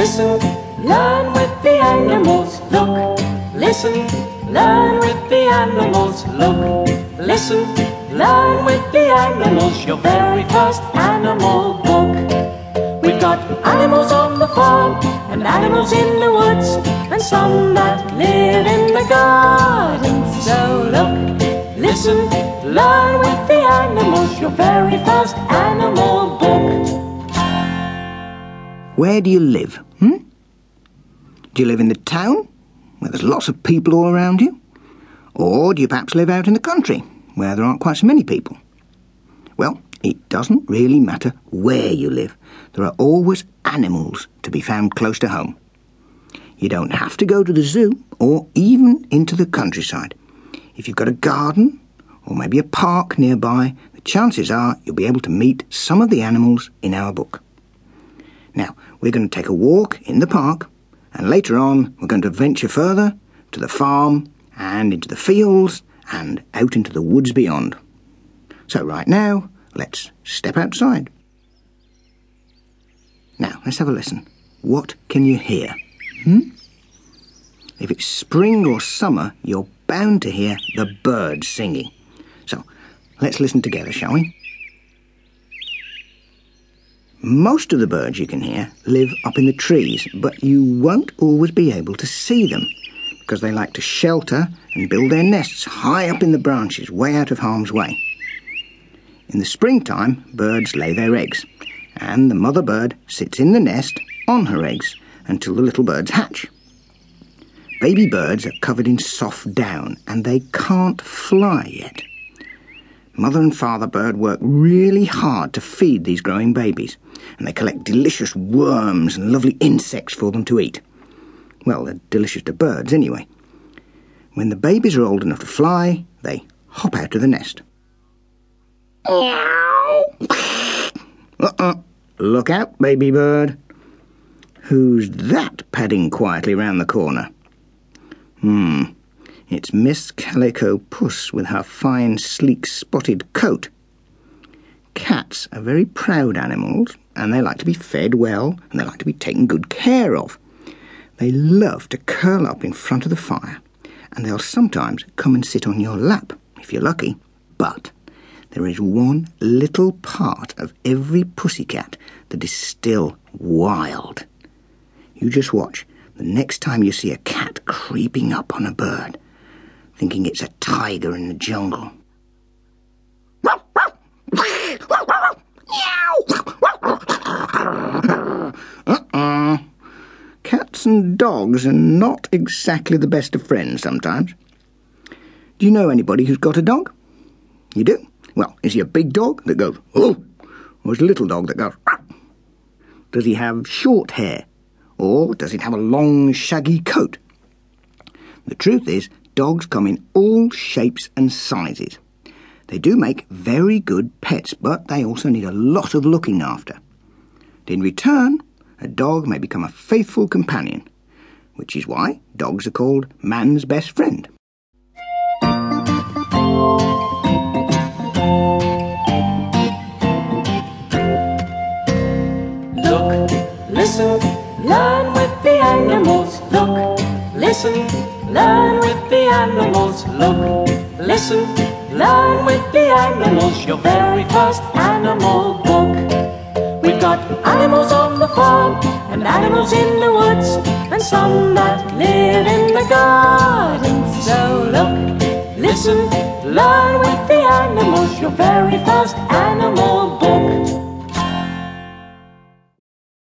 listen, learn with the animals. Look, listen, learn with the animals. Look, listen, learn with the animals. Your very first animal book. We've got animals on the farm and animals in the woods and some that live in the garden. So look, listen, learn with the animals. Your very first animal where do you live? Hmm? Do you live in the town, where there's lots of people all around you? Or do you perhaps live out in the country, where there aren't quite so many people? Well, it doesn't really matter where you live. There are always animals to be found close to home. You don't have to go to the zoo or even into the countryside. If you've got a garden or maybe a park nearby, the chances are you'll be able to meet some of the animals in our book. Now, we're going to take a walk in the park, and later on, we're going to venture further to the farm and into the fields and out into the woods beyond. So, right now, let's step outside. Now, let's have a listen. What can you hear? Hmm? If it's spring or summer, you're bound to hear the birds singing. So, let's listen together, shall we? Most of the birds you can hear live up in the trees, but you won't always be able to see them because they like to shelter and build their nests high up in the branches, way out of harm's way. In the springtime, birds lay their eggs, and the mother bird sits in the nest on her eggs until the little birds hatch. Baby birds are covered in soft down and they can't fly yet. Mother and father bird work really hard to feed these growing babies, and they collect delicious worms and lovely insects for them to eat. Well, they're delicious to birds anyway. When the babies are old enough to fly, they hop out of the nest. Uh-uh. Look out, baby bird. Who's that padding quietly round the corner? It's Miss Calico Puss with her fine, sleek, spotted coat. Cats are very proud animals, and they like to be fed well, and they like to be taken good care of. They love to curl up in front of the fire, and they'll sometimes come and sit on your lap, if you're lucky. But there is one little part of every pussycat that is still wild. You just watch the next time you see a cat creeping up on a bird thinking it's a tiger in the jungle. Uh-uh. Cats and dogs are not exactly the best of friends sometimes. Do you know anybody who's got a dog? You do? Well, is he a big dog that goes, oh, or is a little dog that goes, ah? Does he have short hair? Or does it have a long, shaggy coat? The truth is, dogs come in all shapes and sizes. They do make very good pets, but they also need a lot of looking after. In return, a dog may become a faithful companion, which is why dogs are called man's best friend. Look, listen, learn with the animals. Look, listen, Learn with the animals. Look, listen, learn with the animals. Your very first animal book. We've got animals on the farm and animals in the woods and some that live in the garden. So look, listen, learn with the animals. Your very first animal book.